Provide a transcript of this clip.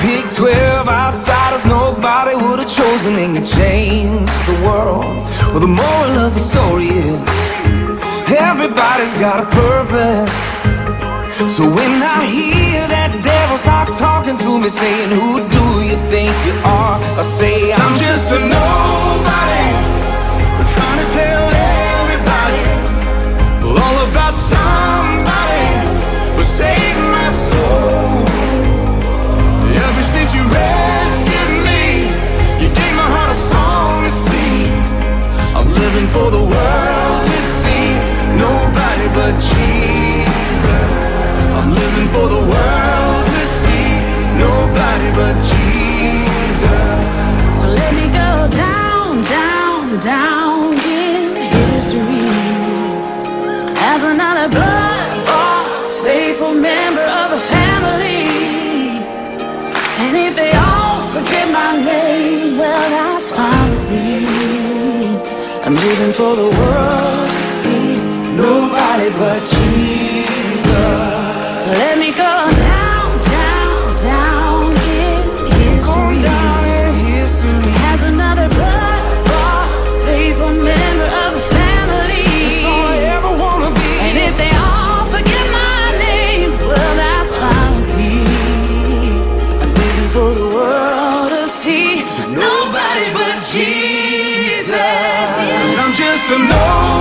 Picked 12 outsiders nobody would have chosen, and you changed the world. Well, the moral of the story is everybody's got a purpose. So when I hear that devil start talking to me, saying, Who do you think you are? But Jesus. I'm living for the world to see nobody but Jesus. So let me go down, down, down in history as another blood-bought, faithful member of the family. And if they all forget my name, well, that's fine with me. I'm living for the world but Jesus. So let me go down, down, down in going history. down in history. As another blood-bought, faithful member of the family. That's all I ever wanna be. And if they all forget my name, well, that's fine with me. I'm living for the world to see nobody but Jesus. Cause I'm just a nobody, trying to tell